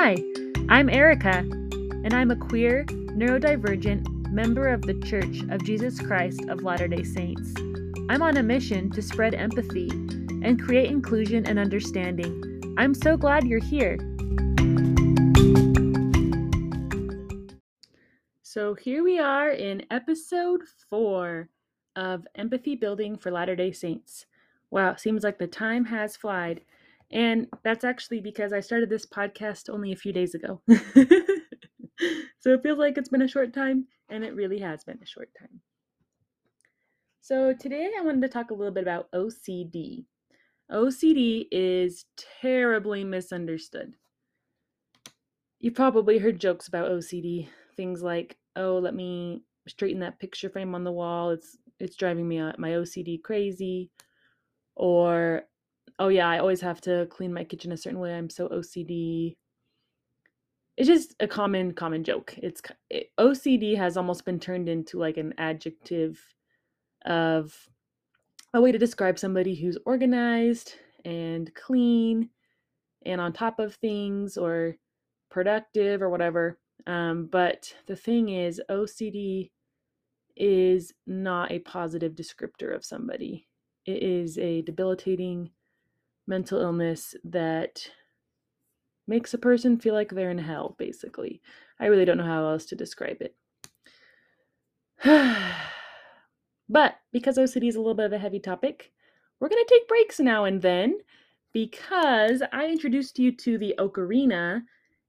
Hi, I'm Erica, and I'm a queer, neurodivergent member of the Church of Jesus Christ of Latter day Saints. I'm on a mission to spread empathy and create inclusion and understanding. I'm so glad you're here. So, here we are in episode four of Empathy Building for Latter day Saints. Wow, seems like the time has flied. And that's actually because I started this podcast only a few days ago. so it feels like it's been a short time, and it really has been a short time. So today I wanted to talk a little bit about OCD. OCD is terribly misunderstood. You've probably heard jokes about OCD. Things like, "Oh, let me straighten that picture frame on the wall. It's it's driving me uh, my OCD crazy." Or oh yeah, I always have to clean my kitchen a certain way. I'm so OCD. It's just a common common joke. It's it, OCD has almost been turned into like an adjective of a way to describe somebody who's organized and clean and on top of things or productive or whatever. Um, but the thing is, OCD is not a positive descriptor of somebody. It is a debilitating mental illness that makes a person feel like they're in hell, basically. I really don't know how else to describe it. but because OCD is a little bit of a heavy topic, we're going to take breaks now and then because I introduced you to the ocarina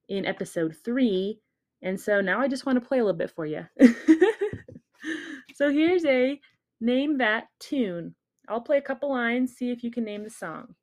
in episode three. And so now I just want to play a little bit for you. so here's a name that tune. I'll play a couple lines, see if you can name the song.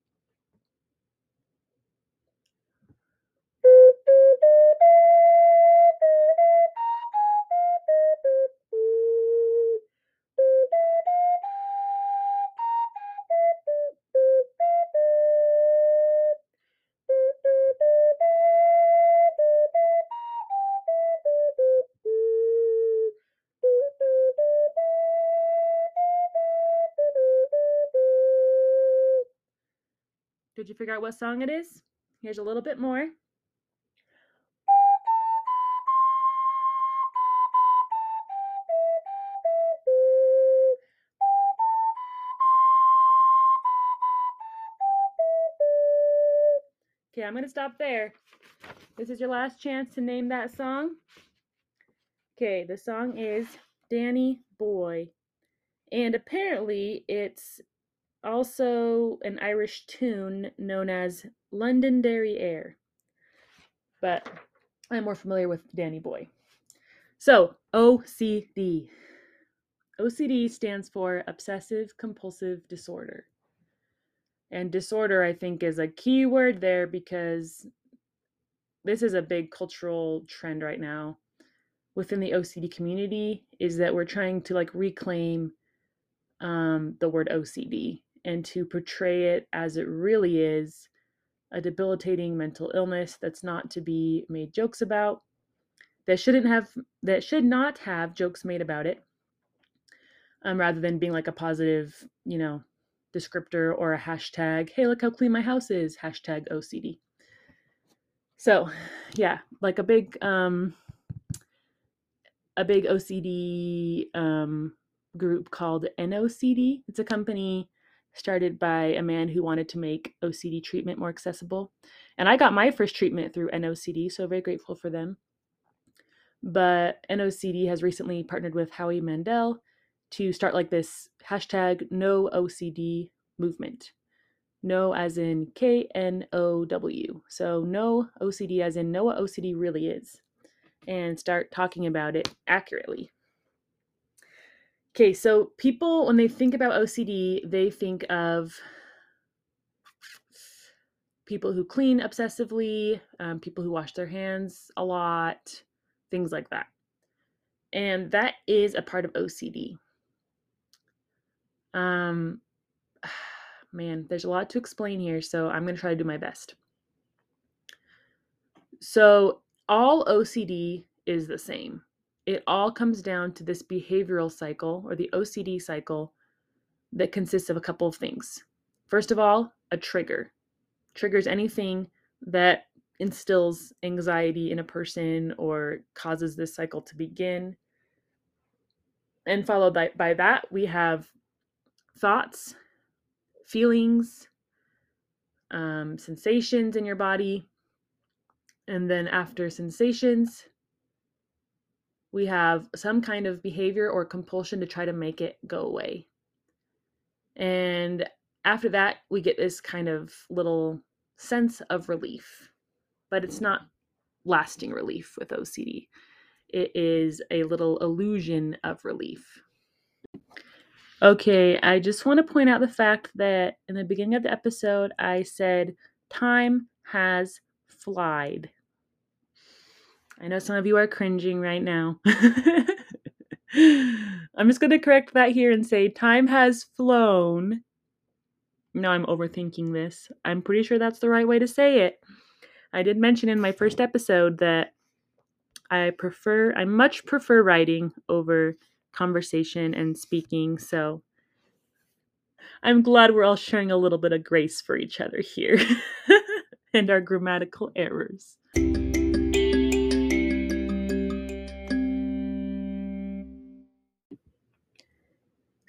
Did you figure out what song it is? Here's a little bit more. Okay, I'm going to stop there. This is your last chance to name that song. Okay, the song is Danny Boy. And apparently it's also an Irish tune known as Londonderry Air. But I'm more familiar with Danny Boy. So, OCD. OCD stands for Obsessive Compulsive Disorder. And disorder, I think, is a key word there because this is a big cultural trend right now within the OCD community is that we're trying to like reclaim um, the word OCD and to portray it as it really is a debilitating mental illness that's not to be made jokes about that shouldn't have that should not have jokes made about it um, rather than being like a positive you know descriptor or a hashtag hey look how clean my house is hashtag ocd so yeah like a big um a big ocd um group called nocd it's a company started by a man who wanted to make OCD treatment more accessible. And I got my first treatment through NOCD, so very grateful for them. But NOCD has recently partnered with Howie Mandel to start like this hashtag no OCD movement. No as in K N O W. So no OCD as in know what OCD really is and start talking about it accurately. Okay, so people, when they think about OCD, they think of people who clean obsessively, um, people who wash their hands a lot, things like that. And that is a part of OCD. Um, man, there's a lot to explain here, so I'm going to try to do my best. So, all OCD is the same it all comes down to this behavioral cycle or the OCD cycle that consists of a couple of things. First of all, a trigger triggers anything that instills anxiety in a person or causes this cycle to begin. And followed by, by that, we have thoughts, feelings, um, sensations in your body. And then after sensations, we have some kind of behavior or compulsion to try to make it go away. And after that, we get this kind of little sense of relief, but it's not mm. lasting relief with OCD. It is a little illusion of relief. Okay, I just want to point out the fact that in the beginning of the episode, I said time has flied. I know some of you are cringing right now. I'm just going to correct that here and say time has flown. No, I'm overthinking this. I'm pretty sure that's the right way to say it. I did mention in my first episode that I prefer, I much prefer writing over conversation and speaking. So I'm glad we're all sharing a little bit of grace for each other here and our grammatical errors.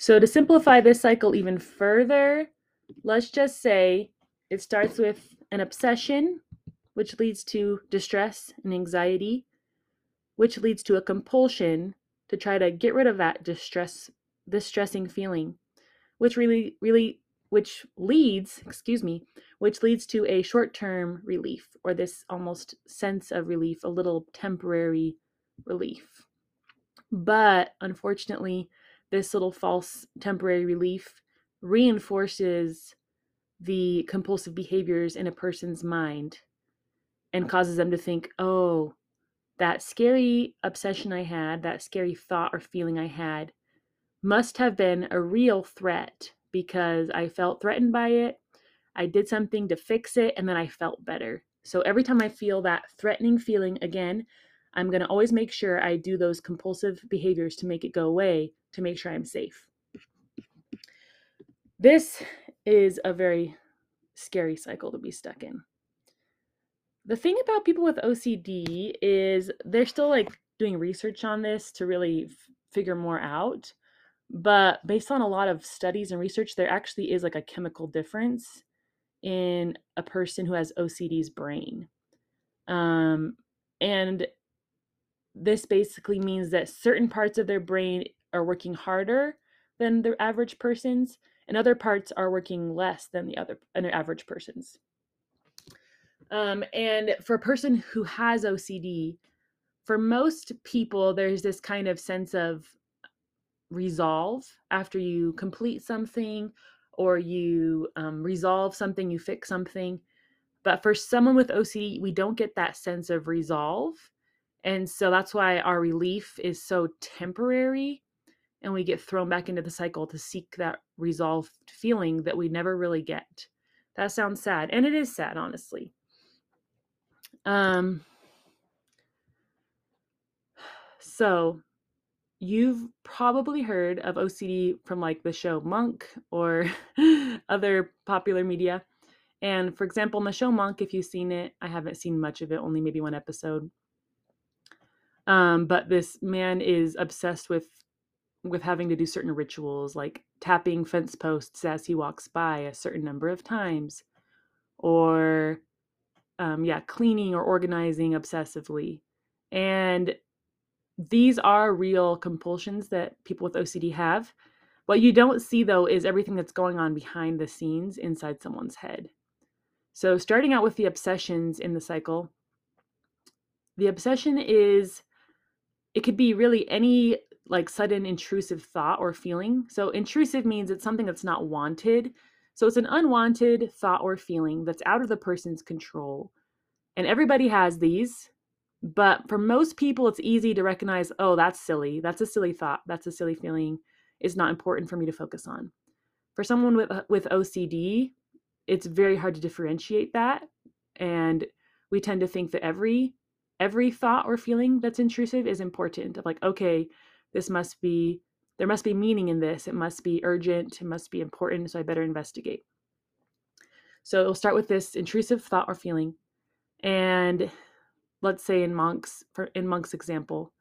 So, to simplify this cycle even further, let's just say it starts with an obsession, which leads to distress and anxiety, which leads to a compulsion, to try to get rid of that distress distressing feeling which really really which leads excuse me which leads to a short-term relief or this almost sense of relief a little temporary relief. But unfortunately this little false temporary relief reinforces the compulsive behaviors in a person's mind and causes them to think oh that scary obsession I had, that scary thought or feeling I had, must have been a real threat because I felt threatened by it. I did something to fix it and then I felt better. So every time I feel that threatening feeling again, I'm going to always make sure I do those compulsive behaviors to make it go away to make sure I'm safe. This is a very scary cycle to be stuck in the thing about people with OCD is they're still like doing research on this to really f- figure more out. But based on a lot of studies and research, there actually is like a chemical difference in a person who has OCD's brain. Um, and this basically means that certain parts of their brain are working harder than the average person's, and other parts are working less than the other an average person's. Um, and for a person who has OCD, for most people, there's this kind of sense of resolve after you complete something or you um, resolve something, you fix something. But for someone with OCD, we don't get that sense of resolve. And so that's why our relief is so temporary and we get thrown back into the cycle to seek that resolved feeling that we never really get. That sounds sad. And it is sad, honestly. Um, so you've probably heard of OCD from like the show Monk or other popular media. And for example, in the show Monk, if you've seen it, I haven't seen much of it, only maybe one episode. Um, but this man is obsessed with with having to do certain rituals like tapping fence posts as he walks by a certain number of times or um, yeah, cleaning or organizing obsessively. And these are real compulsions that people with OCD have. What you don't see though is everything that's going on behind the scenes inside someone's head. So, starting out with the obsessions in the cycle, the obsession is it could be really any like sudden intrusive thought or feeling. So, intrusive means it's something that's not wanted. So it's an unwanted thought or feeling that's out of the person's control. And everybody has these, but for most people, it's easy to recognize, oh, that's silly. That's a silly thought. That's a silly feeling. It's not important for me to focus on. For someone with, uh, with OCD, it's very hard to differentiate that. And we tend to think that every every thought or feeling that's intrusive is important of like okay this must be there must be meaning in this. It must be urgent. It must be important. So I better investigate. So it'll start with this intrusive thought or feeling. and let's say in Monk's for in Monk's example,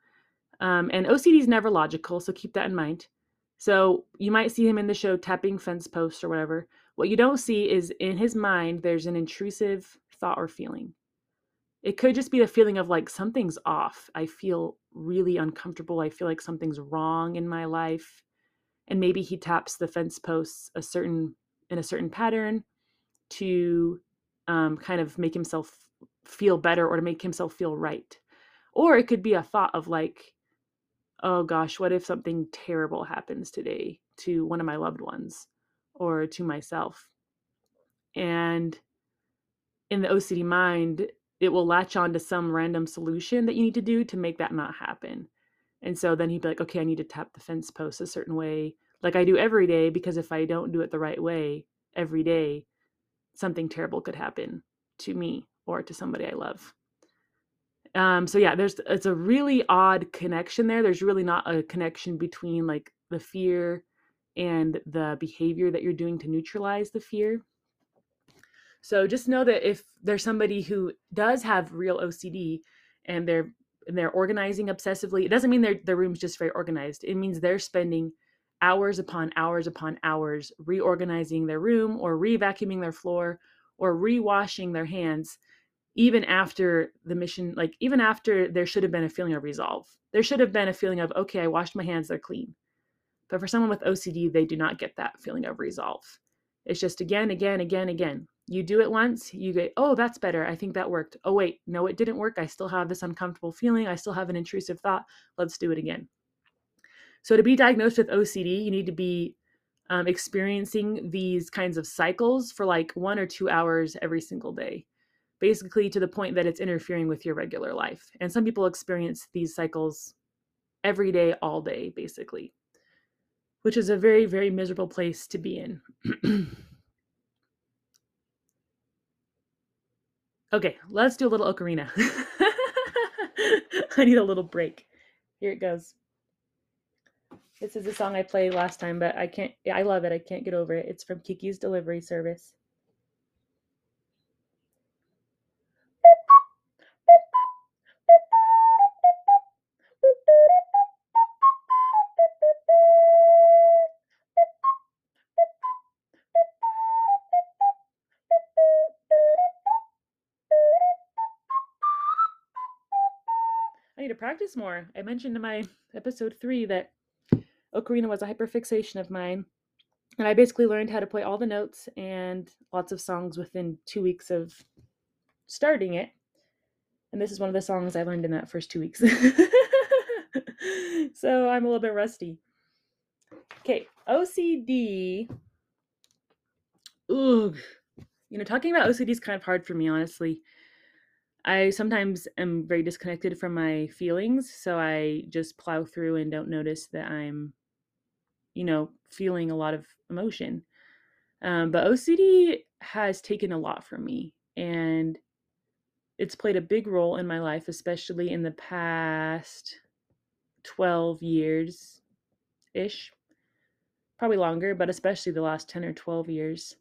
um, and OCD is never logical, so keep that in mind. So you might see him in the show tapping fence posts or whatever. What you don't see is in his mind, there's an intrusive thought or feeling. It could just be the feeling of like something's off. I feel really uncomfortable. I feel like something's wrong in my life. And maybe he taps the fence posts a certain in a certain pattern to um, kind of make himself feel better or to make himself feel right. Or it could be a thought of like, oh gosh, what if something terrible happens today to one of my loved ones or to myself? And in the OCD mind, it will latch on to some random solution that you need to do to make that not happen. And so then he'd be like, okay, I need to tap the fence post a certain way, like I do every day, because if I don't do it the right way every day, something terrible could happen to me or to somebody I love. Um, so yeah, there's it's a really odd connection there. There's really not a connection between like the fear and the behavior that you're doing to neutralize the fear. So just know that if there's somebody who does have real OCD and they're and they're organizing obsessively, it doesn't mean their their room's just very organized. It means they're spending hours upon hours upon hours reorganizing their room or re-vacuuming their floor or re-washing their hands even after the mission like even after there should have been a feeling of resolve. There should have been a feeling of okay i washed my hands they're clean. But for someone with ocd they do not get that feeling of resolve. It's just again again again again you do it once you get oh that's better i think that worked oh wait no it didn't work i still have this uncomfortable feeling i still have an intrusive thought let's do it again so to be diagnosed with ocd you need to be um, experiencing these kinds of cycles for like one or two hours every single day basically to the point that it's interfering with your regular life. And some people experience these cycles every day, all day, basically, which is a very, very miserable place to be in. okay, let's do a little ocarina. I need a little break. Here it goes. This is a song I played last time, but I can't, I love it. I can't get over it. It's from Kiki's Delivery Service. Practice more. I mentioned in my episode three that ocarina was a hyperfixation of mine. And I basically learned how to play all the notes and lots of songs within two weeks of starting it. And this is one of the songs I learned in that first two weeks. so I'm a little bit rusty. Okay, OCD. Ugh. You know, talking about OCD is kind of hard for me, honestly. I sometimes am very disconnected from my feelings, so I just plow through and don't notice that I'm, you know, feeling a lot of emotion. Um, but OCD has taken a lot from me, and it's played a big role in my life, especially in the past 12 years ish. Probably longer, but especially the last 10 or 12 years.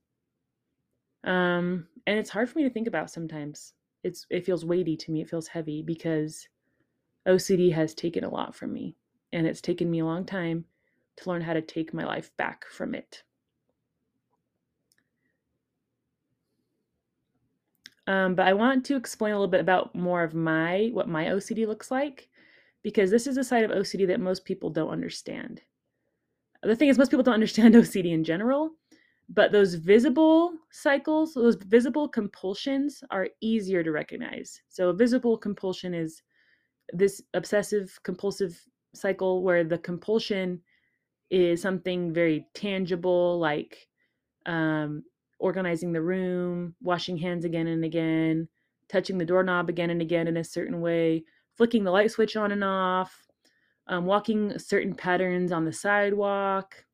Um, and it's hard for me to think about sometimes it's it feels weighty to me. It feels heavy because OCD has taken a lot from me and it's taken me a long time to learn how to take my life back from it. Um, but I want to explain a little bit about more of my what my OCD looks like because this is a side of OCD that most people don't understand. The thing is, most people don't understand OCD in general, but those visible cycles, those visible compulsions are easier to recognize. So, a visible compulsion is this obsessive compulsive cycle where the compulsion is something very tangible, like um, organizing the room, washing hands again and again, touching the doorknob again and again in a certain way, flicking the light switch on and off, um, walking certain patterns on the sidewalk,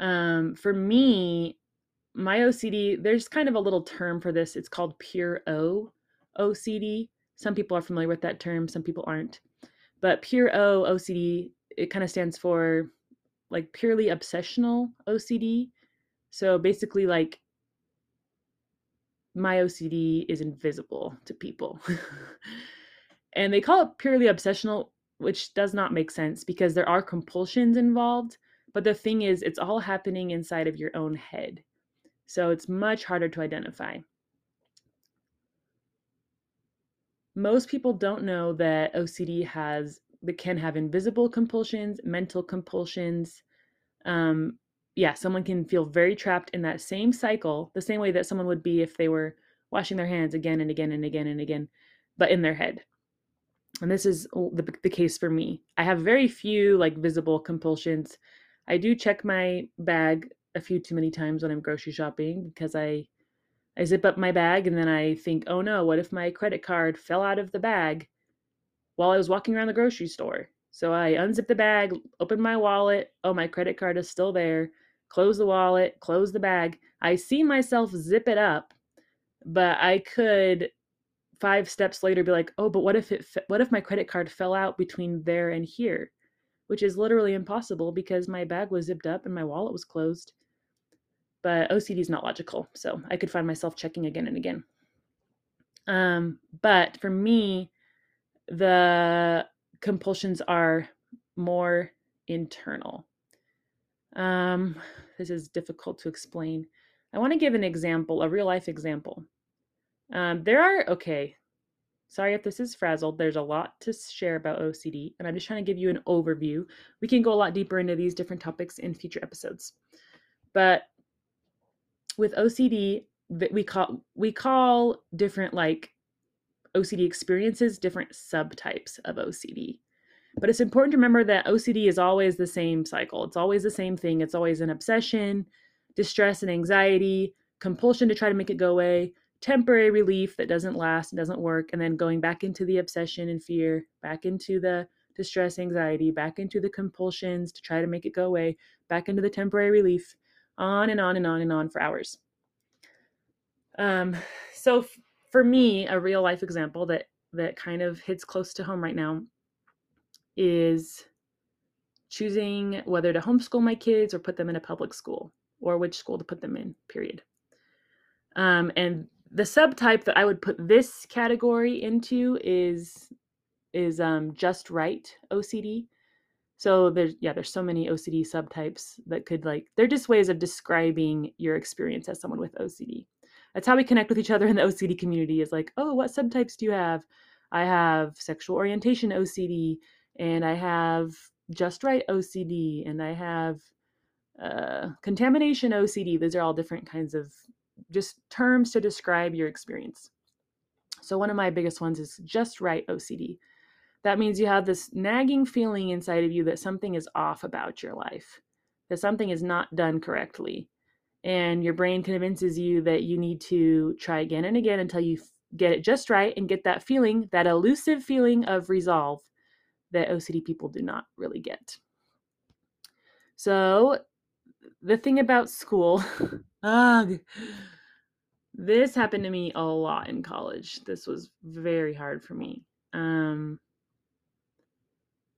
um, for me, my OCD, there's kind of a little term for this. It's called pure O OCD. Some people are familiar with that term, some people aren't. But pure O OCD, it kind of stands for like purely obsessional OCD. So basically, like my OCD is invisible to people. and they call it purely obsessional, which does not make sense because there are compulsions involved. But the thing is, it's all happening inside of your own head. So it's much harder to identify. Most people don't know that OCD has that can have invisible compulsions, mental compulsions. Um, yeah, someone can feel very trapped in that same cycle, the same way that someone would be if they were washing their hands again and again and again and again, but in their head. And this is the, the case for me. I have very few like visible compulsions. I do check my bag a few too many times when I'm grocery shopping because I I zip up my bag and then I think, oh no, what if my credit card fell out of the bag while I was walking around the grocery store? So I unzip the bag, open my wallet. Oh, my credit card is still there. Close the wallet, close the bag. I see myself zip it up, but I could five steps later be like, "Oh, but what if it what if my credit card fell out between there and here?" Which is literally impossible because my bag was zipped up and my wallet was closed but OCD is not logical. So I could find myself checking again and again. Um, but for me, the compulsions are more internal. Um, this is difficult to explain. I want to give an example, a real life example. Um, there are, okay, sorry if this is frazzled. There's a lot to share about OCD, and I'm just trying to give you an overview. We can go a lot deeper into these different topics in future episodes. But with OCD we call we call different like OCD experiences different subtypes of OCD. But it's important to remember that OCD is always the same cycle. It's always the same thing. It's always an obsession, distress and anxiety, compulsion to try to make it go away, temporary relief that doesn't last, and doesn't work, and then going back into the obsession and fear, back into the distress, anxiety, back into the compulsions to try to make it go away, back into the temporary relief on and on and on and on for hours. Um, so f- for me, a real life example that that kind of hits close to home right now is choosing whether to homeschool my kids or put them in a public school or which school to put them in period um, and the subtype that i would put this category into is is um, just right ocd so there's yeah, there's so many OCD subtypes that could like they're just ways of describing your experience as someone with OCD. That's how we connect with each other in the OCD community is like, "Oh, what subtypes do you have?" I have sexual orientation OCD and I have just right OCD and I have uh, contamination OCD. Those are all different kinds of just terms to describe your experience. So one of my biggest ones is just right OCD that means you have this nagging feeling inside of you that something is off about your life, that something is not done correctly. And your brain convinces you that you need to try again and again until you get it just right and get that feeling, that elusive feeling of resolve that OCD people do not really get. So, the thing about school, ugh, this happened to me a lot in college. This was very hard for me. Um,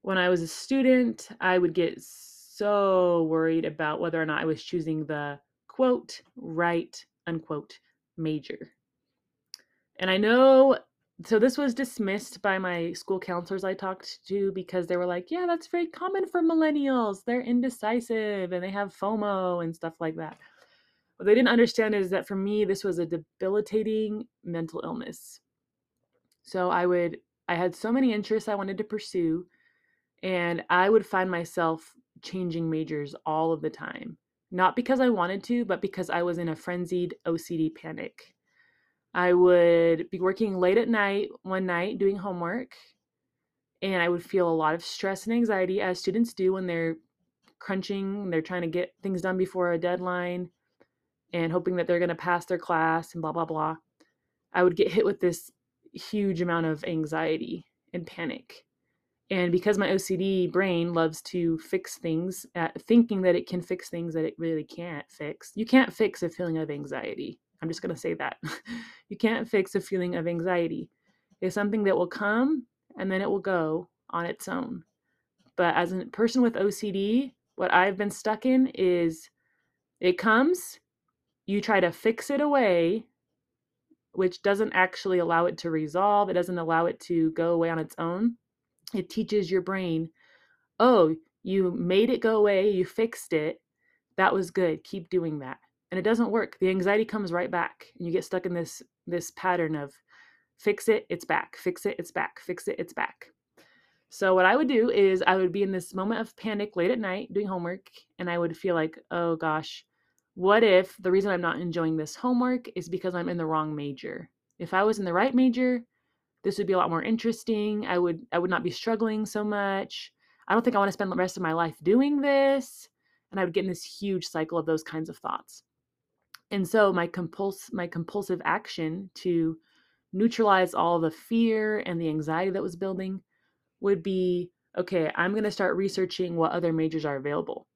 when I was a student, I would get so worried about whether or not I was choosing the quote, right, unquote, major. And I know, so this was dismissed by my school counselors I talked to because they were like, yeah, that's very common for millennials. They're indecisive and they have FOMO and stuff like that. What they didn't understand is that for me, this was a debilitating mental illness. So I would, I had so many interests I wanted to pursue and I would find myself changing majors all of the time. Not because I wanted to, but because I was in a frenzied OCD panic. I would be working late at night one night doing homework, and I would feel a lot of stress and anxiety, as students do when they're crunching, they're trying to get things done before a deadline and hoping that they're going to pass their class and blah, blah, blah. I would get hit with this huge amount of anxiety and panic. And because my OCD brain loves to fix things, uh, thinking that it can fix things that it really can't fix, you can't fix a feeling of anxiety. I'm just going to say that. you can't fix a feeling of anxiety. It's something that will come and then it will go on its own. But as a person with OCD, what I've been stuck in is it comes, you try to fix it away, which doesn't actually allow it to resolve. It doesn't allow it to go away on its own. It teaches your brain, oh, you made it go away, you fixed it. That was good. Keep doing that. And it doesn't work. The anxiety comes right back and you get stuck in this this pattern of fix it, it's back. Fix it, it's back. Fix it, it's back. So what I would do is I would be in this moment of panic late at night doing homework and I would feel like, "Oh gosh, what if the reason I'm not enjoying this homework is because I'm in the wrong major? If I was in the right major, this would be a lot more interesting. I would I would not be struggling so much. I don't think I want to spend the rest of my life doing this." And I would get in this huge cycle of those kinds of thoughts. And so my compuls my compulsive action to neutralize all the fear and the anxiety that was building would be okay, I'm going to start researching what other majors are available.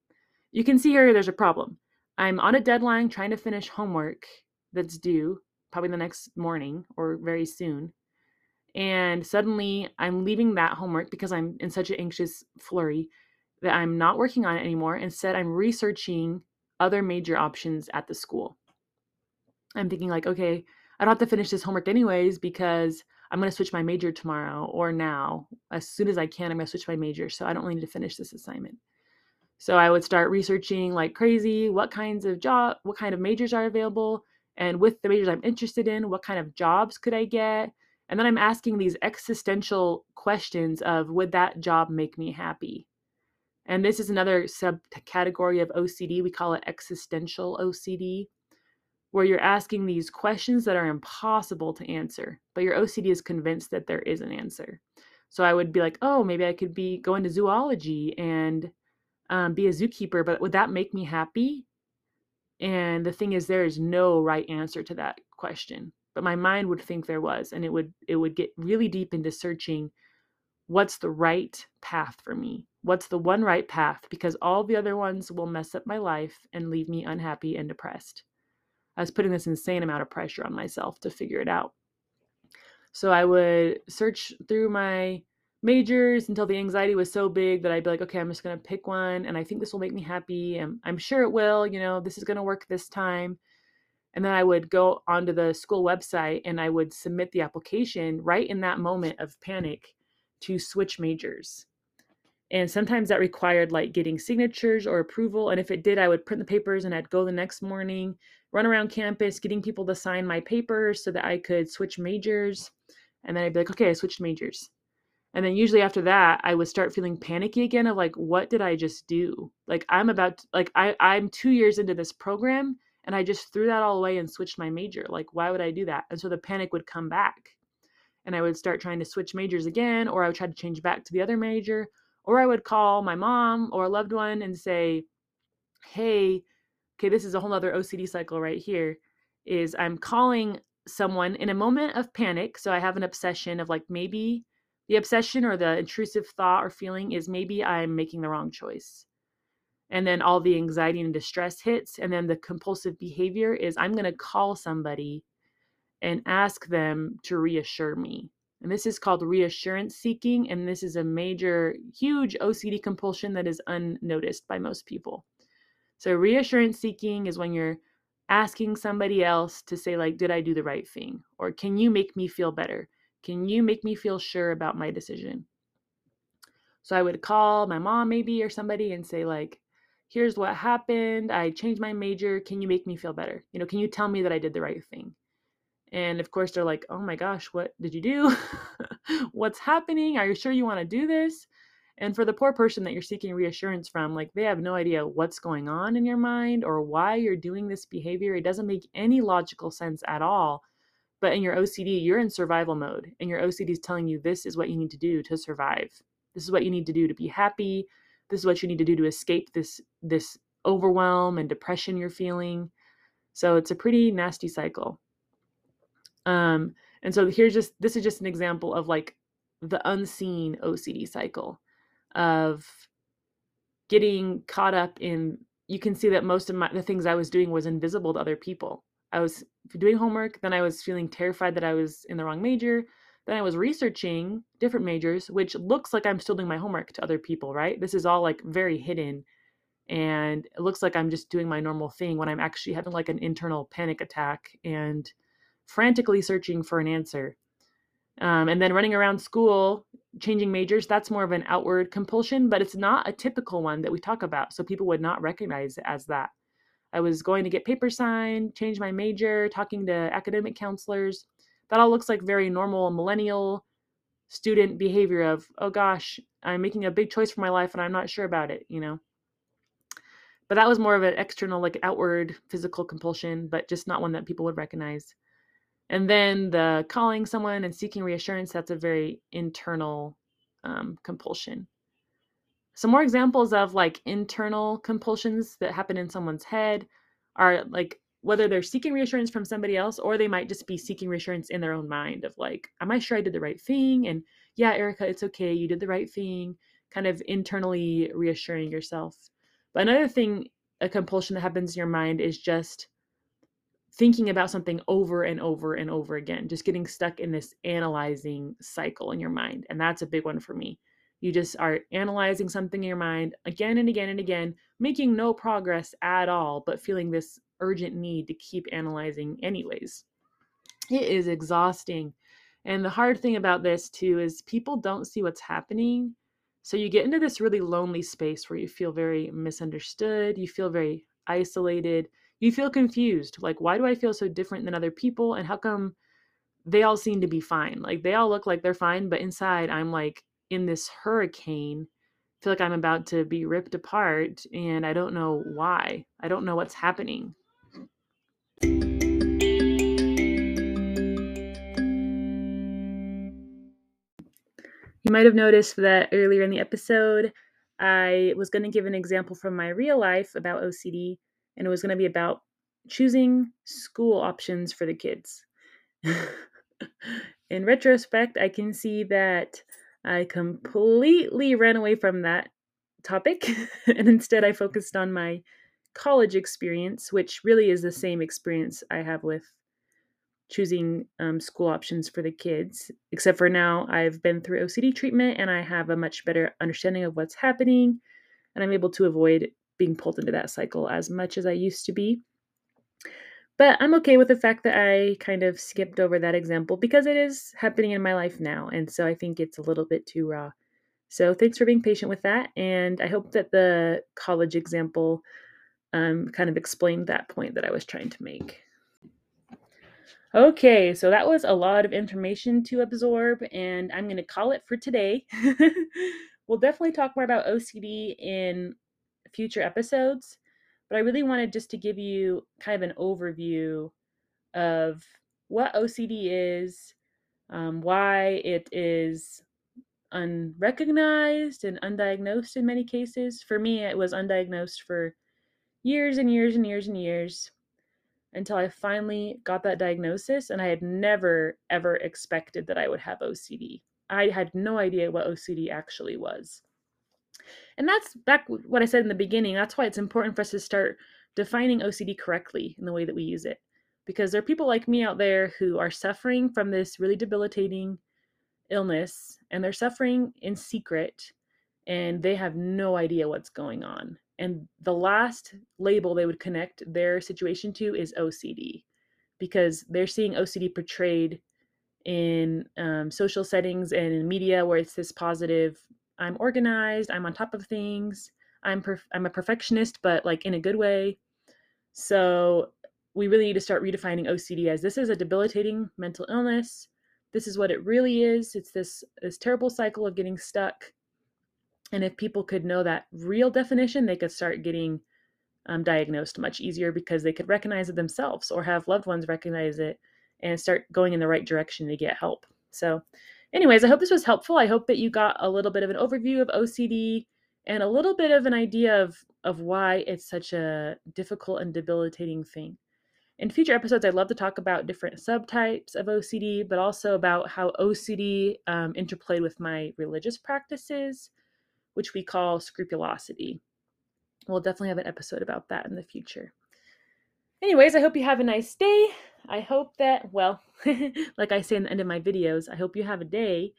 You can see here there's a problem. I'm on a deadline trying to finish homework that's due probably the next morning or very soon. And suddenly I'm leaving that homework because I'm in such an anxious flurry that I'm not working on it anymore. Instead, I'm researching other major options at the school. I'm thinking, like, okay, I don't have to finish this homework anyways because I'm going to switch my major tomorrow or now. As soon as I can, I'm going to switch my major. So I don't need to finish this assignment. So I would start researching like crazy what kinds of job, what kind of majors are available, and with the majors I'm interested in, what kind of jobs could I get? And then I'm asking these existential questions of would that job make me happy? And this is another subcategory of OCD. We call it existential OCD where you're asking these questions that are impossible to answer, but your OCD is convinced that there is an answer. So I would be like, oh, maybe I could be go into zoology and um, be a zookeeper, but would that make me happy? And the thing is, there is no right answer to that question. But my mind would think there was, and it would it would get really deep into searching what's the right path for me what's the one right path because all the other ones will mess up my life and leave me unhappy and depressed I was putting this insane amount of pressure on myself to figure it out. So I would search through my majors until the anxiety was so big that I'd be like, okay, I'm just going to pick one and I think this will make me happy. And I'm sure it will, you know, this is going to work this time. And then I would go onto the school website and I would submit the application right in that moment of panic to switch majors. And sometimes that required like getting signatures or approval. And if it did, I would print the papers and I'd go the next morning, run around campus, getting people to sign my papers so that I could switch majors. And then I'd be like, okay, I switched majors. And then usually after that, I would start feeling panicky again of like, what did I just do? Like I'm about to, like I I'm 2 years into this program and I just threw that all away and switched my major. Like why would I do that? And so the panic would come back. And I would start trying to switch majors again or I would try to change back to the other major or I would call my mom or a loved one and say, hey, okay, this is a whole other OCD cycle right here, is I'm calling someone in a moment of panic. So I have an obsession of like maybe the obsession or the intrusive thought or feeling is maybe I'm making the wrong choice. And then all the anxiety and distress hits. And then the compulsive behavior is I'm going to call somebody and ask them to reassure me. And this is called reassurance seeking. And this is a major, huge OCD compulsion that is unnoticed by most people. So, reassurance seeking is when you're asking somebody else to say, like, did I do the right thing? Or can you make me feel better? Can you make me feel sure about my decision? So, I would call my mom maybe or somebody and say, like, here's what happened. I changed my major. Can you make me feel better? You know, can you tell me that I did the right thing? And of course, they're like, oh my gosh, what did you do? What's happening? Are you sure you want to do this? And for the poor person that you're seeking reassurance from, like they have no idea what's going on in your mind or why you're doing this behavior. It doesn't make any logical sense at all. But in your OCD, you're in survival mode, and your OCD is telling you this is what you need to do to survive. This is what you need to do to be happy. This is what you need to do to escape this this overwhelm and depression you're feeling. So it's a pretty nasty cycle. Um, and so here's just this is just an example of like the unseen OCD cycle of getting caught up in you can see that most of my the things I was doing was invisible to other people. I was doing homework, then I was feeling terrified that I was in the wrong major. Then I was researching different majors, which looks like I'm still doing my homework to other people, right? This is all like very hidden. And it looks like I'm just doing my normal thing when I'm actually having like an internal panic attack and frantically searching for an answer. Um, and then running around school, changing majors, that's more of an outward compulsion, but it's not a typical one that we talk about. So people would not recognize it as that. I was going to get paper signed, change my major, talking to academic counselors. That all looks like very normal millennial student behavior of, oh gosh, I'm making a big choice for my life and I'm not sure about it, you know? But that was more of an external, like outward physical compulsion, but just not one that people would recognize. And then the calling someone and seeking reassurance, that's a very internal um, compulsion. Some more examples of like internal compulsions that happen in someone's head are like whether they're seeking reassurance from somebody else or they might just be seeking reassurance in their own mind of like, am I sure I did the right thing? And yeah, Erica, it's okay. You did the right thing. Kind of internally reassuring yourself. But another thing, a compulsion that happens in your mind is just thinking about something over and over and over again, just getting stuck in this analyzing cycle in your mind. And that's a big one for me. You just are analyzing something in your mind again and again and again, making no progress at all, but feeling this urgent need to keep analyzing, anyways. It is exhausting. And the hard thing about this, too, is people don't see what's happening. So you get into this really lonely space where you feel very misunderstood, you feel very isolated, you feel confused. Like, why do I feel so different than other people? And how come they all seem to be fine? Like, they all look like they're fine, but inside I'm like in this hurricane. I feel like I'm about to be ripped apart, and I don't know why. I don't know what's happening. You might have noticed that earlier in the episode, I was going to give an example from my real life about OCD, and it was going to be about choosing school options for the kids. In retrospect, I can see that I completely ran away from that topic, and instead I focused on my college experience, which really is the same experience I have with choosing um, school options for the kids, except for now I've been through OCD treatment and I have a much better understanding of what's happening, and I'm able to avoid being pulled into that cycle as much as I used to be. But I'm okay with the fact that I kind of skipped over that example because it is happening in my life now, and so I think it's a little bit too raw. So thanks for being patient with that, and I hope that the college example um, kind of explained that point that I was trying to make. Okay, so that was a lot of information to absorb, and I'm going to call it for today. we'll definitely talk more about OCD in future episodes, but I really wanted just to give you kind of an overview of what OCD is, um, why it is unrecognized and undiagnosed in many cases. For me, it was undiagnosed for years and years and years and years until I finally got that diagnosis. And I had never, ever expected that I would have OCD. I had no idea what OCD actually was. And that's back what I said in the beginning. That's why it's important for us to start defining OCD correctly in the way that we use it. Because there are people like me out there who are suffering from this really debilitating illness and they're suffering in secret and they have no idea what's going on and the last label they would connect their situation to is OCD because they're seeing OCD portrayed in um, social settings and in media where it's this positive I'm organized, I'm on top of things, I'm perf- I'm a perfectionist, but like in a good way. So we really need to start redefining OCD as this is a debilitating mental illness. This is what it really is. It's this this terrible cycle of getting stuck and if people could know that real definition, they could start getting um, diagnosed much easier because they could recognize it themselves or have loved ones recognize it and start going in the right direction to get help. So, anyways, I hope this was helpful. I hope that you got a little bit of an overview of OCD and a little bit of an idea of, of why it's such a difficult and debilitating thing. In future episodes, I'd love to talk about different subtypes of OCD, but also about how OCD um, interplayed with my religious practices which we call scrupulosity. We'll definitely have an episode about that in the future. Anyways, I hope you have a nice day. I hope that, well, like I say in the end of my videos, I hope you have a day.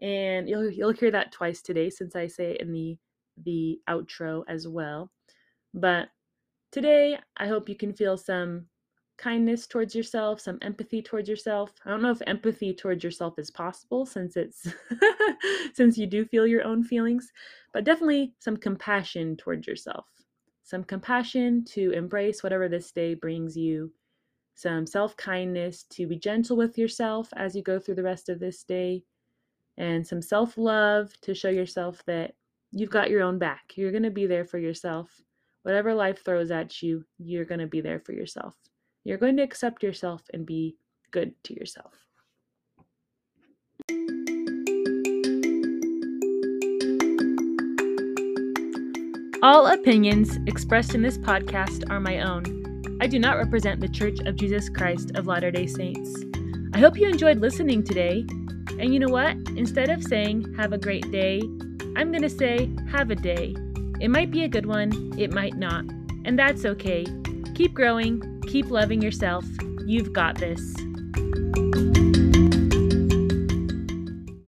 And you'll you'll hear that twice today since I say it in the the outro as well. But today, I hope you can feel some kindness towards yourself, some empathy towards yourself. I don't know if empathy towards yourself is possible since it's since you do feel your own feelings, but definitely some compassion towards yourself. Some compassion to embrace whatever this day brings you. Some self-kindness to be gentle with yourself as you go through the rest of this day. And some self-love to show yourself that you've got your own back. You're going to be there for yourself. Whatever life throws at you, you're going to be there for yourself. You're going to accept yourself and be good to yourself. All opinions expressed in this podcast are my own. I do not represent the Church of Jesus Christ of Latter day Saints. I hope you enjoyed listening today. And you know what? Instead of saying, have a great day, I'm going to say, have a day. It might be a good one, it might not. And that's okay. Keep growing, keep loving yourself. You've got this.